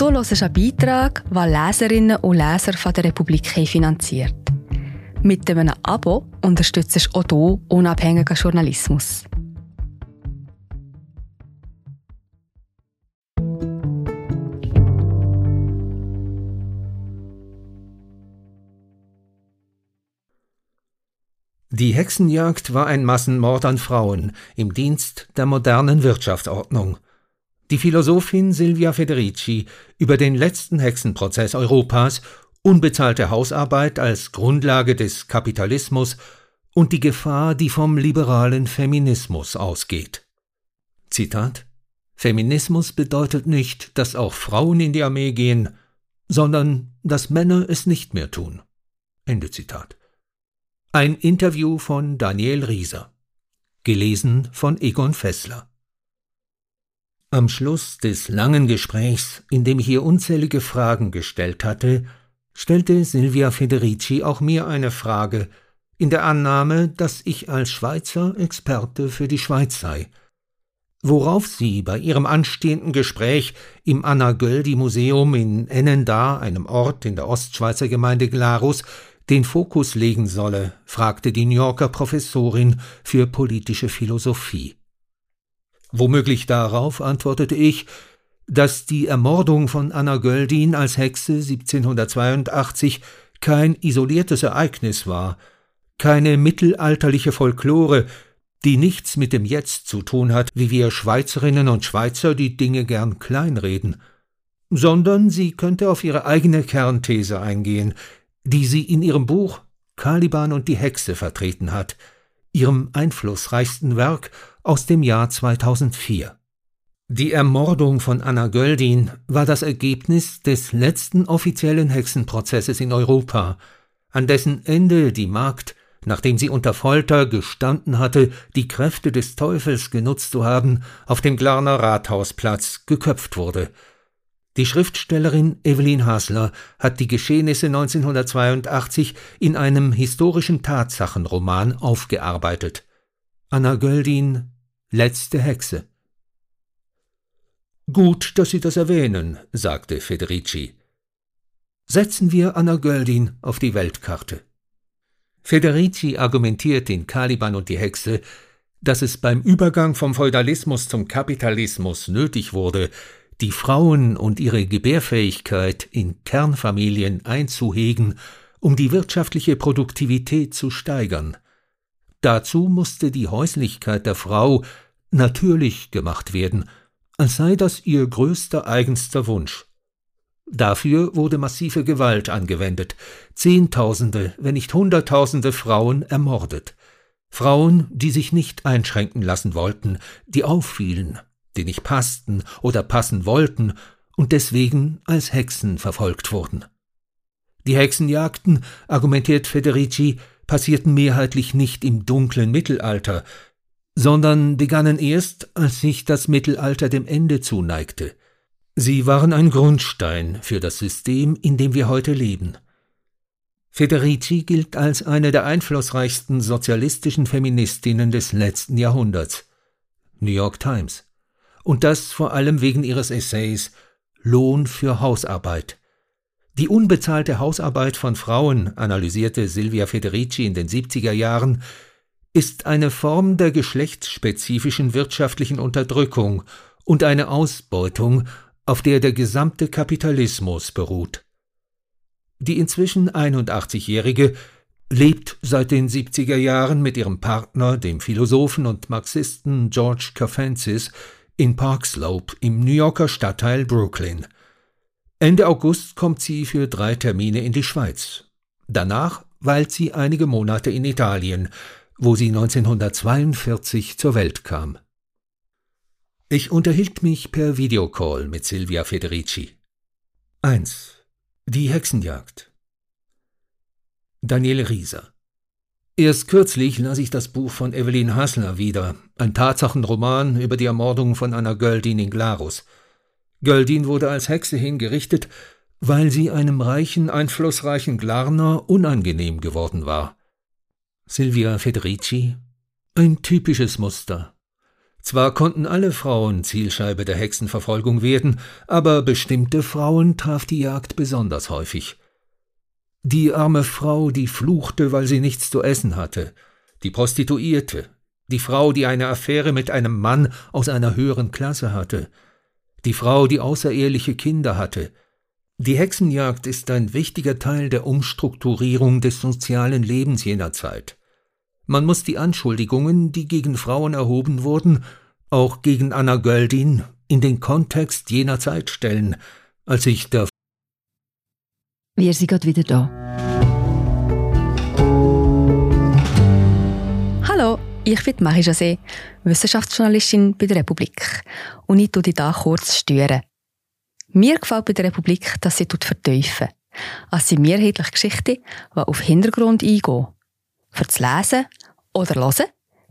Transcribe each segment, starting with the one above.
Du hörst einen Beitrag, den Leserinnen und Leser von der Republik finanziert. Mit einem Abo unterstützt du auch du unabhängigen Journalismus. Die Hexenjagd war ein Massenmord an Frauen im Dienst der modernen Wirtschaftsordnung. Die Philosophin Silvia Federici über den letzten Hexenprozess Europas, unbezahlte Hausarbeit als Grundlage des Kapitalismus und die Gefahr, die vom liberalen Feminismus ausgeht. Zitat Feminismus bedeutet nicht, dass auch Frauen in die Armee gehen, sondern dass Männer es nicht mehr tun. Ende Zitat. Ein Interview von Daniel Rieser. Gelesen von Egon Fessler. Am Schluss des langen Gesprächs, in dem ich ihr unzählige Fragen gestellt hatte, stellte Silvia Federici auch mir eine Frage, in der Annahme, dass ich als Schweizer Experte für die Schweiz sei. Worauf sie bei ihrem anstehenden Gespräch im Anna Göldi Museum in Ennenda, einem Ort in der Ostschweizer Gemeinde Glarus, den Fokus legen solle, fragte die New Yorker Professorin für politische Philosophie. Womöglich darauf antwortete ich, dass die Ermordung von Anna Göldin als Hexe 1782 kein isoliertes Ereignis war, keine mittelalterliche Folklore, die nichts mit dem Jetzt zu tun hat, wie wir Schweizerinnen und Schweizer die Dinge gern kleinreden, sondern sie könnte auf ihre eigene Kernthese eingehen, die sie in ihrem Buch Caliban und die Hexe vertreten hat, ihrem einflussreichsten Werk aus dem Jahr 2004. Die Ermordung von Anna Göldin war das Ergebnis des letzten offiziellen Hexenprozesses in Europa, an dessen Ende die Magd, nachdem sie unter Folter gestanden hatte, die Kräfte des Teufels genutzt zu haben, auf dem Glarner Rathausplatz geköpft wurde – die Schriftstellerin Evelyn Hasler hat die Geschehnisse 1982 in einem historischen Tatsachenroman aufgearbeitet. Anna Göldin Letzte Hexe. Gut, dass Sie das erwähnen, sagte Federici. Setzen wir Anna Göldin auf die Weltkarte. Federici argumentiert in Caliban und die Hexe, dass es beim Übergang vom Feudalismus zum Kapitalismus nötig wurde, die Frauen und ihre Gebärfähigkeit in Kernfamilien einzuhegen, um die wirtschaftliche Produktivität zu steigern. Dazu musste die Häuslichkeit der Frau natürlich gemacht werden, als sei das ihr größter eigenster Wunsch. Dafür wurde massive Gewalt angewendet, Zehntausende, wenn nicht Hunderttausende Frauen ermordet. Frauen, die sich nicht einschränken lassen wollten, die auffielen, die nicht passten oder passen wollten und deswegen als Hexen verfolgt wurden. Die Hexenjagden, argumentiert Federici, passierten mehrheitlich nicht im dunklen Mittelalter, sondern begannen erst, als sich das Mittelalter dem Ende zuneigte. Sie waren ein Grundstein für das System, in dem wir heute leben. Federici gilt als eine der einflussreichsten sozialistischen Feministinnen des letzten Jahrhunderts. New York Times und das vor allem wegen ihres Essays Lohn für Hausarbeit. Die unbezahlte Hausarbeit von Frauen, analysierte Silvia Federici in den 70er Jahren, ist eine Form der geschlechtsspezifischen wirtschaftlichen Unterdrückung und eine Ausbeutung, auf der der gesamte Kapitalismus beruht. Die inzwischen 81-Jährige lebt seit den 70er Jahren mit ihrem Partner, dem Philosophen und Marxisten George Cafensis, in Park Slope im New Yorker Stadtteil Brooklyn. Ende August kommt sie für drei Termine in die Schweiz. Danach weilt sie einige Monate in Italien, wo sie 1942 zur Welt kam. Ich unterhielt mich per Videocall mit Silvia Federici. 1. Die Hexenjagd. Daniele Rieser. Erst kürzlich las ich das Buch von Evelyn Hassler wieder, ein Tatsachenroman über die Ermordung von Anna Göldin in Glarus. Göldin wurde als Hexe hingerichtet, weil sie einem reichen, einflussreichen Glarner unangenehm geworden war. Silvia Federici Ein typisches Muster. Zwar konnten alle Frauen Zielscheibe der Hexenverfolgung werden, aber bestimmte Frauen traf die Jagd besonders häufig. Die arme Frau, die fluchte, weil sie nichts zu essen hatte, die Prostituierte, die Frau, die eine Affäre mit einem Mann aus einer höheren Klasse hatte, die Frau, die außereheliche Kinder hatte. Die Hexenjagd ist ein wichtiger Teil der Umstrukturierung des sozialen Lebens jener Zeit. Man muss die Anschuldigungen, die gegen Frauen erhoben wurden, auch gegen Anna Göldin, in den Kontext jener Zeit stellen, als sich der Wir sind gerade wieder da. Ich bin Marie José, Wissenschaftsjournalistin bei der Republik. Und ich tue dich hier kurz stören. Mir gefällt bei der Republik, dass sie vertiefen. Es sind mehrheitliche Geschichten, die auf Hintergrund eingehen. Für das Lesen oder Hören,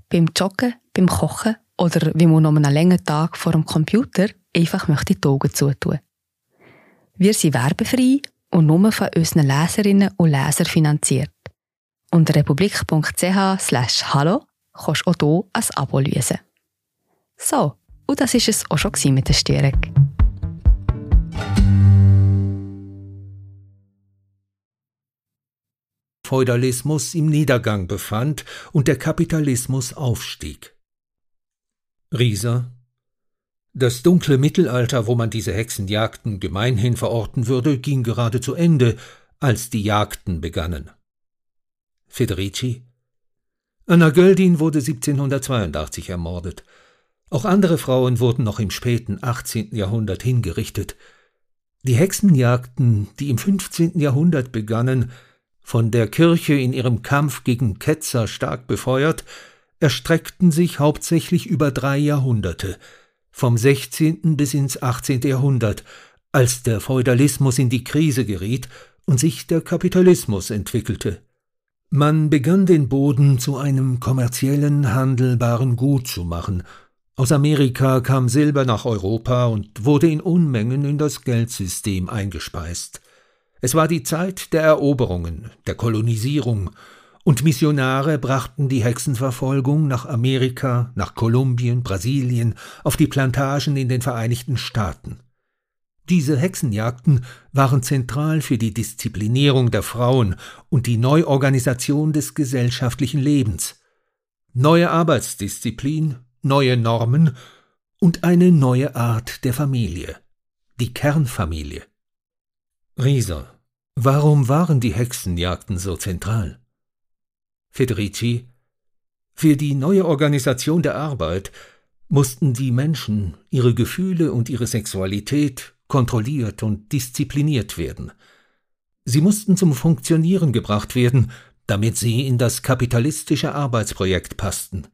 beim Joggen, beim Kochen oder wie man noch einen langen Tag vor dem Computer einfach möchte die Augen zutun. Wir sind werbefrei und nur von unseren Leserinnen und Lesern finanziert. Unter republik.ch slash hallo kannst du auch hier ein Abo lösen. So, und das war es auch schon mit der Störung. Feudalismus im Niedergang befand und der Kapitalismus aufstieg. Rieser Das dunkle Mittelalter, wo man diese Hexenjagden gemeinhin verorten würde, ging gerade zu Ende, als die Jagden begannen. Federici Anna Göldin wurde 1782 ermordet. Auch andere Frauen wurden noch im späten 18. Jahrhundert hingerichtet. Die Hexenjagden, die im 15. Jahrhundert begannen, von der Kirche in ihrem Kampf gegen Ketzer stark befeuert, erstreckten sich hauptsächlich über drei Jahrhunderte, vom 16. bis ins 18. Jahrhundert, als der Feudalismus in die Krise geriet und sich der Kapitalismus entwickelte. Man begann den Boden zu einem kommerziellen, handelbaren Gut zu machen. Aus Amerika kam Silber nach Europa und wurde in Unmengen in das Geldsystem eingespeist. Es war die Zeit der Eroberungen, der Kolonisierung, und Missionare brachten die Hexenverfolgung nach Amerika, nach Kolumbien, Brasilien, auf die Plantagen in den Vereinigten Staaten. Diese Hexenjagden waren zentral für die Disziplinierung der Frauen und die Neuorganisation des gesellschaftlichen Lebens. Neue Arbeitsdisziplin, neue Normen und eine neue Art der Familie, die Kernfamilie. Rieser, warum waren die Hexenjagden so zentral? Federici, für die neue Organisation der Arbeit mussten die Menschen ihre Gefühle und ihre Sexualität kontrolliert und diszipliniert werden. Sie mussten zum Funktionieren gebracht werden, damit sie in das kapitalistische Arbeitsprojekt passten.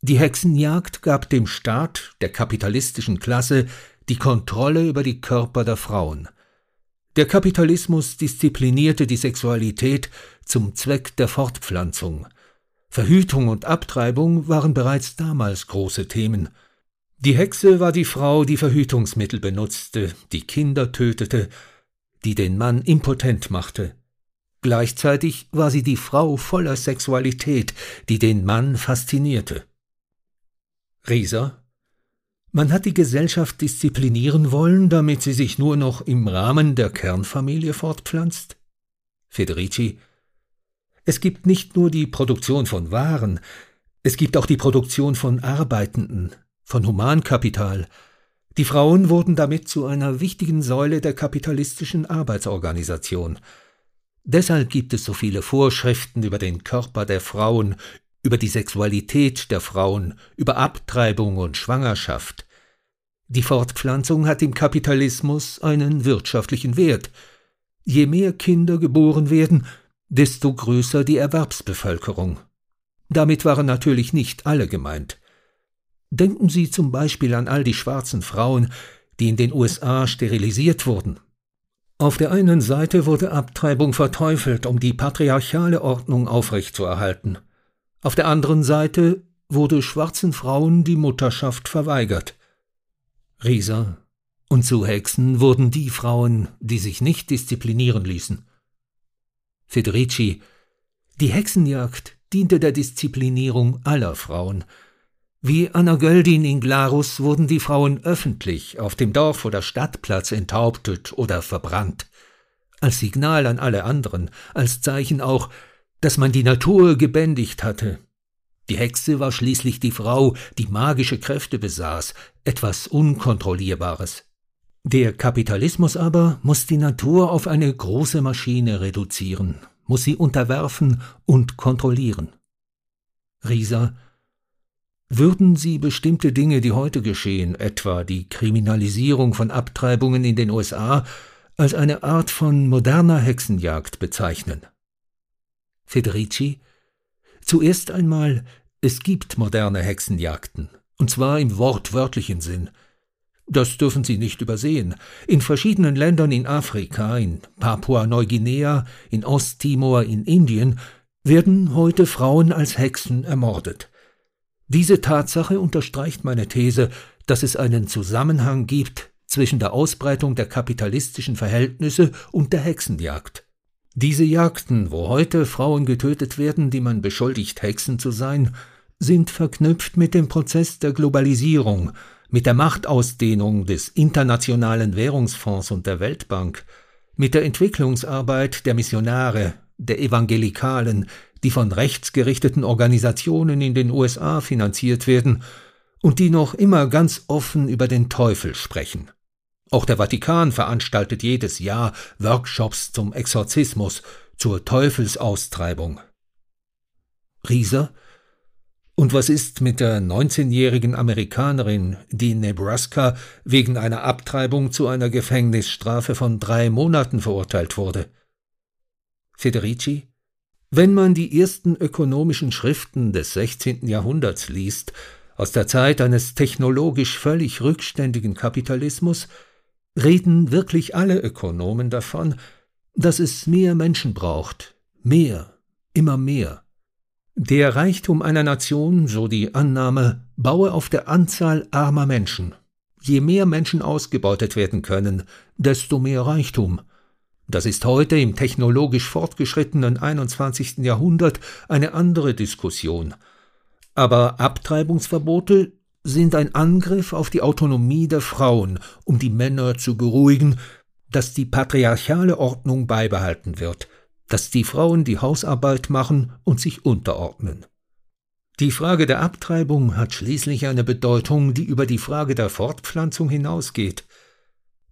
Die Hexenjagd gab dem Staat, der kapitalistischen Klasse, die Kontrolle über die Körper der Frauen. Der Kapitalismus disziplinierte die Sexualität zum Zweck der Fortpflanzung. Verhütung und Abtreibung waren bereits damals große Themen. Die Hexe war die Frau, die Verhütungsmittel benutzte, die Kinder tötete, die den Mann impotent machte. Gleichzeitig war sie die Frau voller Sexualität, die den Mann faszinierte. Rieser Man hat die Gesellschaft disziplinieren wollen, damit sie sich nur noch im Rahmen der Kernfamilie fortpflanzt? Federici Es gibt nicht nur die Produktion von Waren, es gibt auch die Produktion von Arbeitenden, von Humankapital. Die Frauen wurden damit zu einer wichtigen Säule der kapitalistischen Arbeitsorganisation. Deshalb gibt es so viele Vorschriften über den Körper der Frauen, über die Sexualität der Frauen, über Abtreibung und Schwangerschaft. Die Fortpflanzung hat im Kapitalismus einen wirtschaftlichen Wert. Je mehr Kinder geboren werden, desto größer die Erwerbsbevölkerung. Damit waren natürlich nicht alle gemeint. Denken Sie zum Beispiel an all die schwarzen Frauen, die in den USA sterilisiert wurden. Auf der einen Seite wurde Abtreibung verteufelt, um die patriarchale Ordnung aufrechtzuerhalten. Auf der anderen Seite wurde schwarzen Frauen die Mutterschaft verweigert. Rieser und zu Hexen wurden die Frauen, die sich nicht disziplinieren ließen. Federici, die Hexenjagd diente der Disziplinierung aller Frauen, Wie Anna Göldin in Glarus wurden die Frauen öffentlich auf dem Dorf- oder Stadtplatz enthauptet oder verbrannt. Als Signal an alle anderen, als Zeichen auch, dass man die Natur gebändigt hatte. Die Hexe war schließlich die Frau, die magische Kräfte besaß, etwas Unkontrollierbares. Der Kapitalismus aber muss die Natur auf eine große Maschine reduzieren, muss sie unterwerfen und kontrollieren. Rieser, würden Sie bestimmte Dinge, die heute geschehen, etwa die Kriminalisierung von Abtreibungen in den USA, als eine Art von moderner Hexenjagd bezeichnen? Federici, zuerst einmal, es gibt moderne Hexenjagden, und zwar im wortwörtlichen Sinn. Das dürfen Sie nicht übersehen. In verschiedenen Ländern in Afrika, in Papua-Neuguinea, in Osttimor, in Indien werden heute Frauen als Hexen ermordet. Diese Tatsache unterstreicht meine These, dass es einen Zusammenhang gibt zwischen der Ausbreitung der kapitalistischen Verhältnisse und der Hexenjagd. Diese Jagden, wo heute Frauen getötet werden, die man beschuldigt, Hexen zu sein, sind verknüpft mit dem Prozess der Globalisierung, mit der Machtausdehnung des Internationalen Währungsfonds und der Weltbank, mit der Entwicklungsarbeit der Missionare, der Evangelikalen, die von rechtsgerichteten Organisationen in den USA finanziert werden und die noch immer ganz offen über den Teufel sprechen. Auch der Vatikan veranstaltet jedes Jahr Workshops zum Exorzismus, zur Teufelsaustreibung. Rieser? Und was ist mit der 19-jährigen Amerikanerin, die in Nebraska wegen einer Abtreibung zu einer Gefängnisstrafe von drei Monaten verurteilt wurde? Federici? Wenn man die ersten ökonomischen Schriften des 16. Jahrhunderts liest, aus der Zeit eines technologisch völlig rückständigen Kapitalismus, reden wirklich alle Ökonomen davon, dass es mehr Menschen braucht, mehr, immer mehr. Der Reichtum einer Nation, so die Annahme, baue auf der Anzahl armer Menschen. Je mehr Menschen ausgebeutet werden können, desto mehr Reichtum. Das ist heute im technologisch fortgeschrittenen 21. Jahrhundert eine andere Diskussion. Aber Abtreibungsverbote sind ein Angriff auf die Autonomie der Frauen, um die Männer zu beruhigen, dass die patriarchale Ordnung beibehalten wird, dass die Frauen die Hausarbeit machen und sich unterordnen. Die Frage der Abtreibung hat schließlich eine Bedeutung, die über die Frage der Fortpflanzung hinausgeht.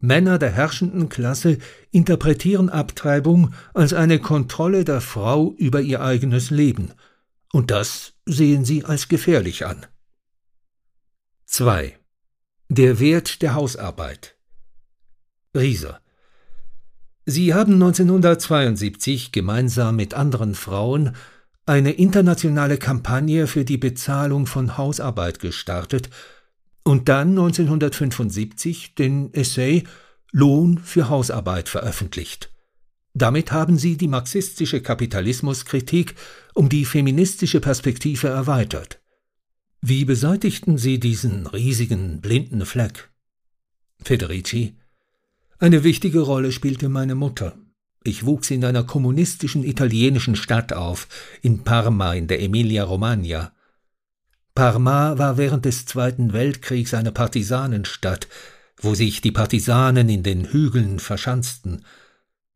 Männer der herrschenden Klasse interpretieren Abtreibung als eine Kontrolle der Frau über ihr eigenes Leben, und das sehen sie als gefährlich an. 2. Der Wert der Hausarbeit. Rieser. Sie haben 1972 gemeinsam mit anderen Frauen eine internationale Kampagne für die Bezahlung von Hausarbeit gestartet und dann 1975 den Essay Lohn für Hausarbeit veröffentlicht. Damit haben sie die marxistische Kapitalismuskritik um die feministische Perspektive erweitert. Wie beseitigten Sie diesen riesigen blinden Fleck? Federici. Eine wichtige Rolle spielte meine Mutter. Ich wuchs in einer kommunistischen italienischen Stadt auf, in Parma in der Emilia-Romagna. Parma war während des Zweiten Weltkriegs eine Partisanenstadt, wo sich die Partisanen in den Hügeln verschanzten.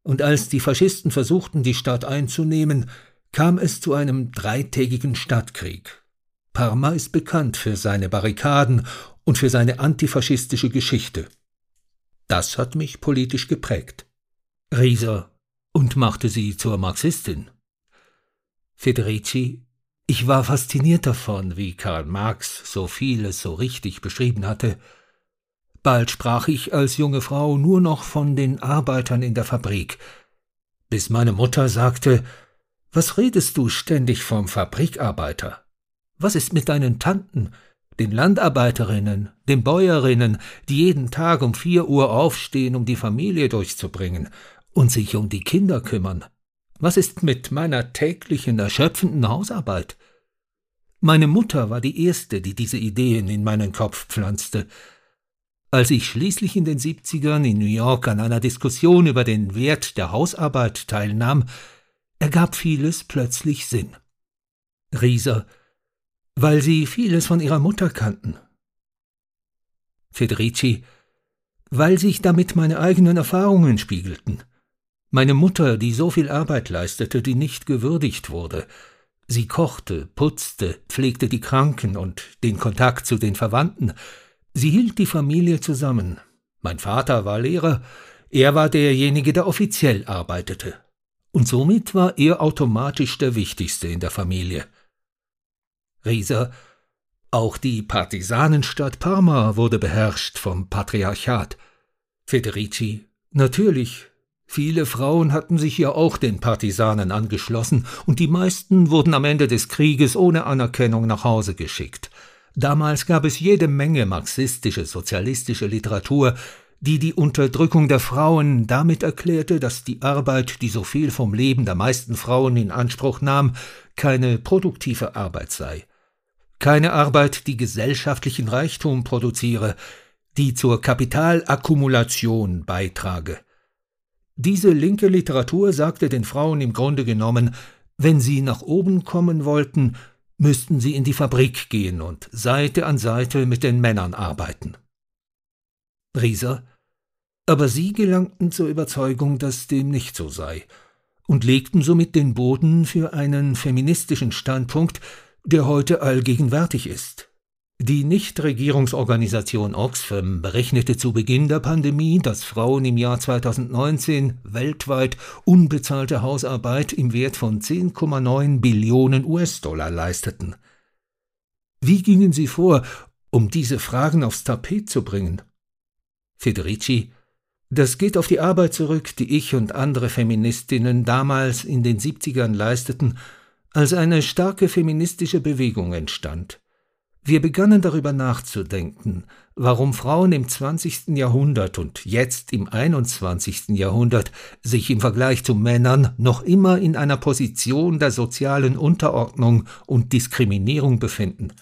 Und als die Faschisten versuchten, die Stadt einzunehmen, kam es zu einem dreitägigen Stadtkrieg. Parma ist bekannt für seine Barrikaden und für seine antifaschistische Geschichte. Das hat mich politisch geprägt. Rieser und machte sie zur Marxistin. Federici, ich war fasziniert davon, wie Karl Marx so vieles so richtig beschrieben hatte. Bald sprach ich als junge Frau nur noch von den Arbeitern in der Fabrik, bis meine Mutter sagte, was redest du ständig vom Fabrikarbeiter? Was ist mit deinen Tanten, den Landarbeiterinnen, den Bäuerinnen, die jeden Tag um vier Uhr aufstehen, um die Familie durchzubringen und sich um die Kinder kümmern? Was ist mit meiner täglichen erschöpfenden Hausarbeit? Meine Mutter war die erste, die diese Ideen in meinen Kopf pflanzte. Als ich schließlich in den Siebzigern in New York an einer Diskussion über den Wert der Hausarbeit teilnahm, ergab vieles plötzlich Sinn. Rieser Weil sie vieles von ihrer Mutter kannten. Federici, weil sich damit meine eigenen Erfahrungen spiegelten. Meine Mutter, die so viel Arbeit leistete, die nicht gewürdigt wurde. Sie kochte, putzte, pflegte die Kranken und den Kontakt zu den Verwandten. Sie hielt die Familie zusammen. Mein Vater war Lehrer, er war derjenige, der offiziell arbeitete. Und somit war er automatisch der Wichtigste in der Familie. Rieser, auch die Partisanenstadt Parma wurde beherrscht vom Patriarchat. Federici, natürlich, viele Frauen hatten sich ja auch den Partisanen angeschlossen, und die meisten wurden am Ende des Krieges ohne Anerkennung nach Hause geschickt. Damals gab es jede Menge marxistische, sozialistische Literatur, die die Unterdrückung der Frauen damit erklärte, dass die Arbeit, die so viel vom Leben der meisten Frauen in Anspruch nahm, keine produktive Arbeit sei. Keine Arbeit, die gesellschaftlichen Reichtum produziere, die zur Kapitalakkumulation beitrage. Diese linke Literatur sagte den Frauen im Grunde genommen, wenn sie nach oben kommen wollten, müssten sie in die Fabrik gehen und Seite an Seite mit den Männern arbeiten. Rieser, aber sie gelangten zur Überzeugung, dass dem nicht so sei, und legten somit den Boden für einen feministischen Standpunkt, der heute allgegenwärtig ist. Die Nichtregierungsorganisation Oxfam berechnete zu Beginn der Pandemie, dass Frauen im Jahr 2019 weltweit unbezahlte Hausarbeit im Wert von 10,9 Billionen US-Dollar leisteten. Wie gingen Sie vor, um diese Fragen aufs Tapet zu bringen? Federici, das geht auf die Arbeit zurück, die ich und andere Feministinnen damals in den 70ern leisteten, als eine starke feministische Bewegung entstand. Wir begannen darüber nachzudenken, warum Frauen im 20. Jahrhundert und jetzt im 21. Jahrhundert sich im Vergleich zu Männern noch immer in einer Position der sozialen Unterordnung und Diskriminierung befinden.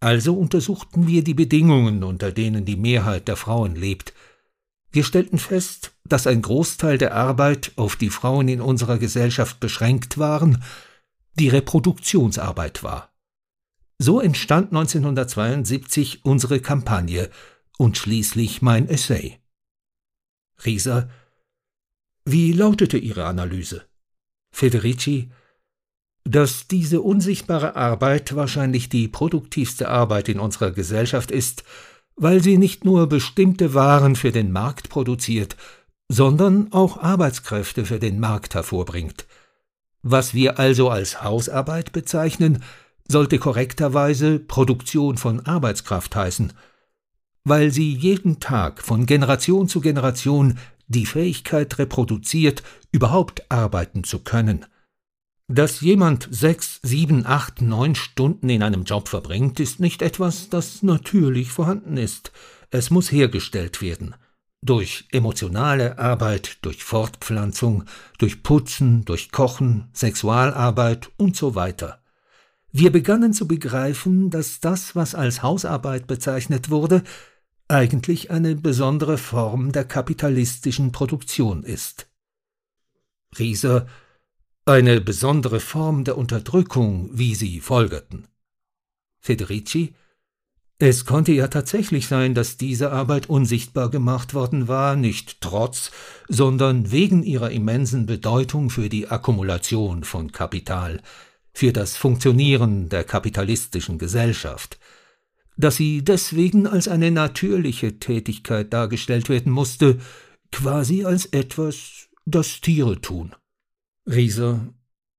Also untersuchten wir die Bedingungen, unter denen die Mehrheit der Frauen lebt. Wir stellten fest, dass ein Großteil der Arbeit, auf die Frauen in unserer Gesellschaft beschränkt waren, die Reproduktionsarbeit war. So entstand 1972 unsere Kampagne und schließlich mein Essay. Rieser, wie lautete Ihre Analyse? Federici, dass diese unsichtbare Arbeit wahrscheinlich die produktivste Arbeit in unserer Gesellschaft ist, weil sie nicht nur bestimmte Waren für den Markt produziert, sondern auch Arbeitskräfte für den Markt hervorbringt. Was wir also als Hausarbeit bezeichnen, sollte korrekterweise Produktion von Arbeitskraft heißen, weil sie jeden Tag von Generation zu Generation die Fähigkeit reproduziert, überhaupt arbeiten zu können. Dass jemand sechs, sieben, acht, neun Stunden in einem Job verbringt, ist nicht etwas, das natürlich vorhanden ist. Es muss hergestellt werden durch emotionale Arbeit, durch Fortpflanzung, durch Putzen, durch Kochen, Sexualarbeit und so weiter. Wir begannen zu begreifen, dass das, was als Hausarbeit bezeichnet wurde, eigentlich eine besondere Form der kapitalistischen Produktion ist. Rieser eine besondere Form der Unterdrückung, wie sie folgerten. Federici es konnte ja tatsächlich sein, dass diese Arbeit unsichtbar gemacht worden war, nicht trotz, sondern wegen ihrer immensen Bedeutung für die Akkumulation von Kapital, für das Funktionieren der kapitalistischen Gesellschaft, dass sie deswegen als eine natürliche Tätigkeit dargestellt werden musste, quasi als etwas, das Tiere tun. Rieser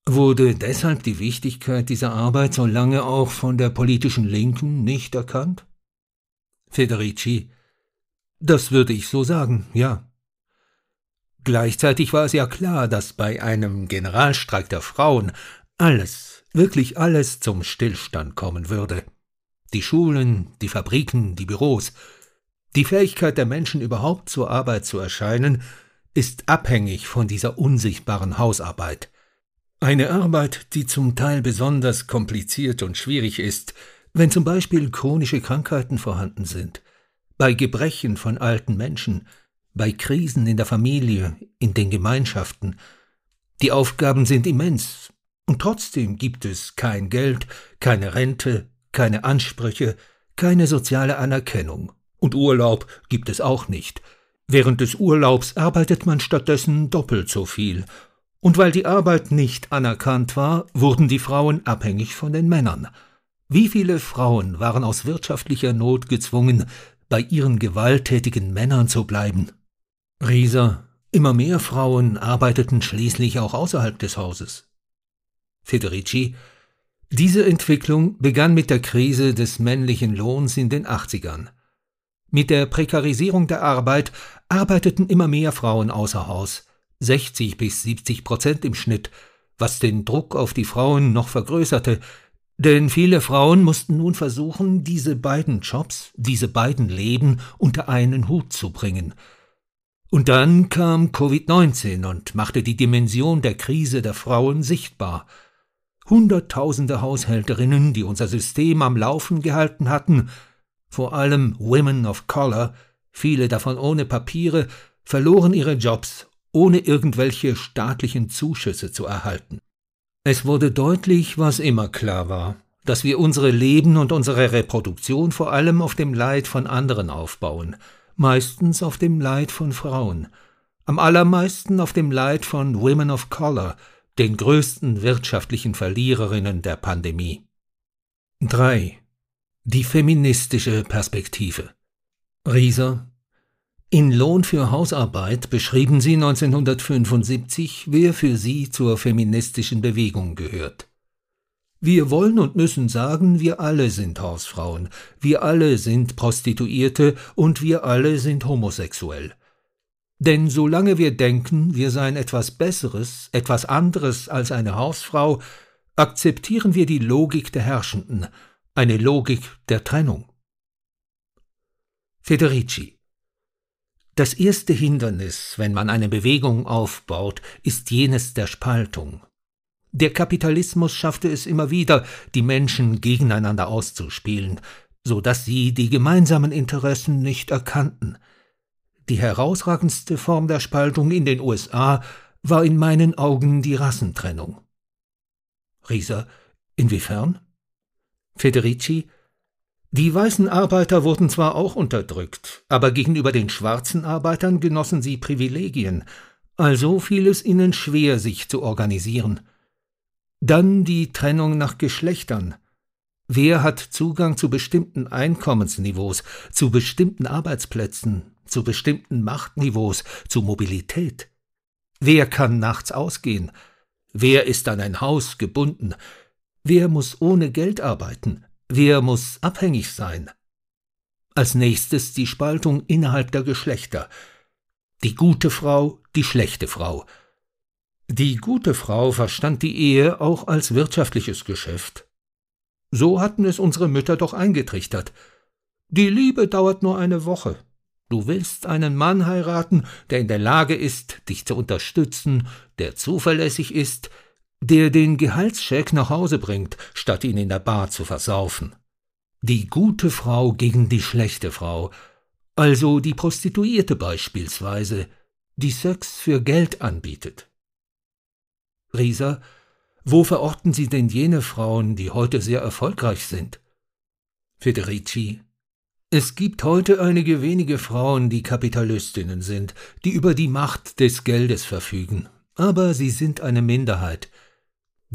Wurde deshalb die Wichtigkeit dieser Arbeit so lange auch von der politischen Linken nicht erkannt? Federici Das würde ich so sagen, ja. Gleichzeitig war es ja klar, dass bei einem Generalstreik der Frauen alles, wirklich alles zum Stillstand kommen würde. Die Schulen, die Fabriken, die Büros, die Fähigkeit der Menschen überhaupt zur Arbeit zu erscheinen, ist abhängig von dieser unsichtbaren Hausarbeit. Eine Arbeit, die zum Teil besonders kompliziert und schwierig ist, wenn zum Beispiel chronische Krankheiten vorhanden sind, bei Gebrechen von alten Menschen, bei Krisen in der Familie, in den Gemeinschaften. Die Aufgaben sind immens, Und trotzdem gibt es kein Geld, keine Rente, keine Ansprüche, keine soziale Anerkennung. Und Urlaub gibt es auch nicht. Während des Urlaubs arbeitet man stattdessen doppelt so viel. Und weil die Arbeit nicht anerkannt war, wurden die Frauen abhängig von den Männern. Wie viele Frauen waren aus wirtschaftlicher Not gezwungen, bei ihren gewalttätigen Männern zu bleiben? Rieser, immer mehr Frauen arbeiteten schließlich auch außerhalb des Hauses. Federici, diese Entwicklung begann mit der Krise des männlichen Lohns in den 80ern. Mit der Prekarisierung der Arbeit arbeiteten immer mehr Frauen außer Haus, 60 bis 70 Prozent im Schnitt, was den Druck auf die Frauen noch vergrößerte, denn viele Frauen mussten nun versuchen, diese beiden Jobs, diese beiden Leben unter einen Hut zu bringen. Und dann kam Covid-19 und machte die Dimension der Krise der Frauen sichtbar. Hunderttausende Haushälterinnen, die unser System am Laufen gehalten hatten, vor allem Women of Color, viele davon ohne Papiere, verloren ihre Jobs, ohne irgendwelche staatlichen Zuschüsse zu erhalten. Es wurde deutlich, was immer klar war, dass wir unsere Leben und unsere Reproduktion vor allem auf dem Leid von anderen aufbauen, meistens auf dem Leid von Frauen, am allermeisten auf dem Leid von Women of Color, den größten wirtschaftlichen Verliererinnen der Pandemie. 3. Die feministische Perspektive. Rieser, in Lohn für Hausarbeit beschrieben Sie 1975, wer für Sie zur feministischen Bewegung gehört. Wir wollen und müssen sagen, wir alle sind Hausfrauen, wir alle sind Prostituierte und wir alle sind homosexuell. Denn solange wir denken, wir seien etwas Besseres, etwas anderes als eine Hausfrau, akzeptieren wir die Logik der Herrschenden, eine Logik der Trennung. Federici das erste Hindernis, wenn man eine Bewegung aufbaut, ist jenes der Spaltung. Der Kapitalismus schaffte es immer wieder, die Menschen gegeneinander auszuspielen, so dass sie die gemeinsamen Interessen nicht erkannten. Die herausragendste Form der Spaltung in den USA war in meinen Augen die Rassentrennung. Rieser, inwiefern? Federici, die weißen Arbeiter wurden zwar auch unterdrückt, aber gegenüber den schwarzen Arbeitern genossen sie Privilegien, also fiel es ihnen schwer, sich zu organisieren. Dann die Trennung nach Geschlechtern. Wer hat Zugang zu bestimmten Einkommensniveaus, zu bestimmten Arbeitsplätzen, zu bestimmten Machtniveaus, zu Mobilität? Wer kann nachts ausgehen? Wer ist an ein Haus gebunden? Wer muss ohne Geld arbeiten? Wer muss abhängig sein? Als nächstes die Spaltung innerhalb der Geschlechter. Die gute Frau, die schlechte Frau. Die gute Frau verstand die Ehe auch als wirtschaftliches Geschäft. So hatten es unsere Mütter doch eingetrichtert. Die Liebe dauert nur eine Woche. Du willst einen Mann heiraten, der in der Lage ist, dich zu unterstützen, der zuverlässig ist, der den Gehaltscheck nach Hause bringt, statt ihn in der Bar zu versaufen. Die gute Frau gegen die schlechte Frau, also die Prostituierte beispielsweise, die Sex für Geld anbietet. Rieser, wo verorten Sie denn jene Frauen, die heute sehr erfolgreich sind? Federici, es gibt heute einige wenige Frauen, die Kapitalistinnen sind, die über die Macht des Geldes verfügen, aber sie sind eine Minderheit,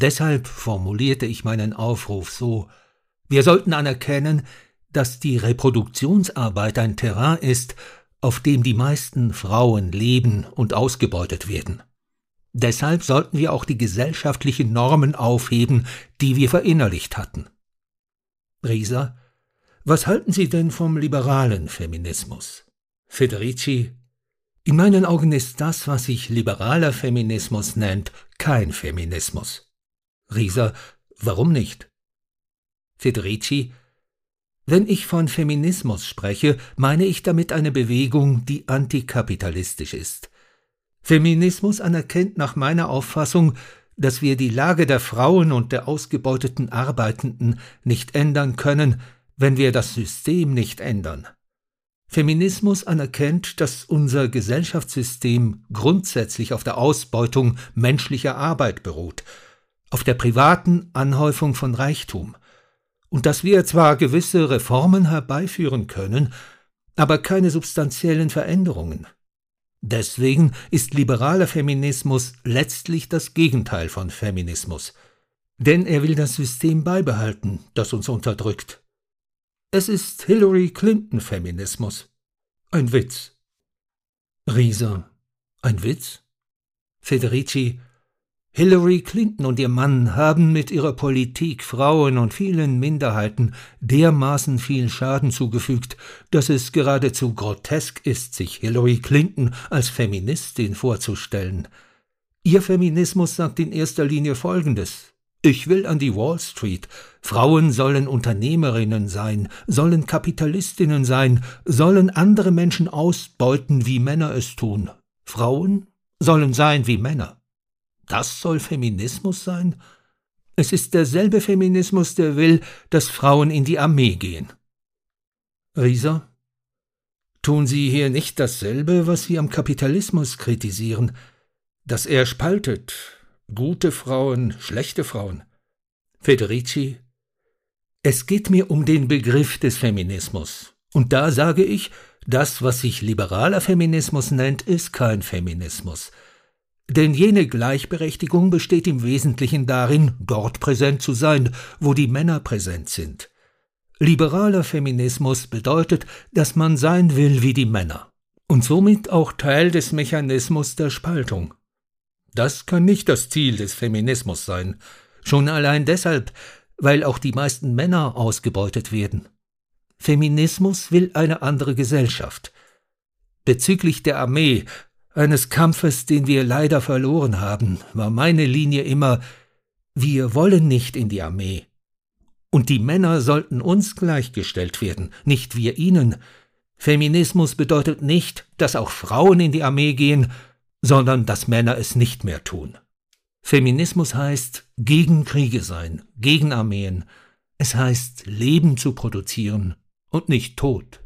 Deshalb formulierte ich meinen Aufruf so Wir sollten anerkennen, dass die Reproduktionsarbeit ein Terrain ist, auf dem die meisten Frauen leben und ausgebeutet werden. Deshalb sollten wir auch die gesellschaftlichen Normen aufheben, die wir verinnerlicht hatten. Risa, was halten Sie denn vom liberalen Feminismus? Federici, in meinen Augen ist das, was sich liberaler Feminismus nennt, kein Feminismus. Rieser, warum nicht? Federici, wenn ich von Feminismus spreche, meine ich damit eine Bewegung, die antikapitalistisch ist. Feminismus anerkennt nach meiner Auffassung, dass wir die Lage der Frauen und der ausgebeuteten Arbeitenden nicht ändern können, wenn wir das System nicht ändern. Feminismus anerkennt, dass unser Gesellschaftssystem grundsätzlich auf der Ausbeutung menschlicher Arbeit beruht auf der privaten Anhäufung von Reichtum, und dass wir zwar gewisse Reformen herbeiführen können, aber keine substanziellen Veränderungen. Deswegen ist liberaler Feminismus letztlich das Gegenteil von Feminismus, denn er will das System beibehalten, das uns unterdrückt. Es ist Hillary Clinton Feminismus. Ein Witz. Rieser. Ein Witz? Federici. Hillary Clinton und ihr Mann haben mit ihrer Politik Frauen und vielen Minderheiten dermaßen viel Schaden zugefügt, dass es geradezu grotesk ist, sich Hillary Clinton als Feministin vorzustellen. Ihr Feminismus sagt in erster Linie Folgendes. Ich will an die Wall Street. Frauen sollen Unternehmerinnen sein, sollen Kapitalistinnen sein, sollen andere Menschen ausbeuten, wie Männer es tun. Frauen sollen sein wie Männer. Das soll Feminismus sein? Es ist derselbe Feminismus, der will, dass Frauen in die Armee gehen. Rieser? Tun Sie hier nicht dasselbe, was Sie am Kapitalismus kritisieren, dass er spaltet, gute Frauen, schlechte Frauen. Federici? Es geht mir um den Begriff des Feminismus. Und da sage ich, das, was sich liberaler Feminismus nennt, ist kein Feminismus. Denn jene Gleichberechtigung besteht im Wesentlichen darin, dort präsent zu sein, wo die Männer präsent sind. Liberaler Feminismus bedeutet, dass man sein will wie die Männer und somit auch Teil des Mechanismus der Spaltung. Das kann nicht das Ziel des Feminismus sein, schon allein deshalb, weil auch die meisten Männer ausgebeutet werden. Feminismus will eine andere Gesellschaft. Bezüglich der Armee eines Kampfes, den wir leider verloren haben, war meine Linie immer Wir wollen nicht in die Armee. Und die Männer sollten uns gleichgestellt werden, nicht wir ihnen. Feminismus bedeutet nicht, dass auch Frauen in die Armee gehen, sondern dass Männer es nicht mehr tun. Feminismus heißt gegen Kriege sein, gegen Armeen. Es heißt Leben zu produzieren und nicht Tod.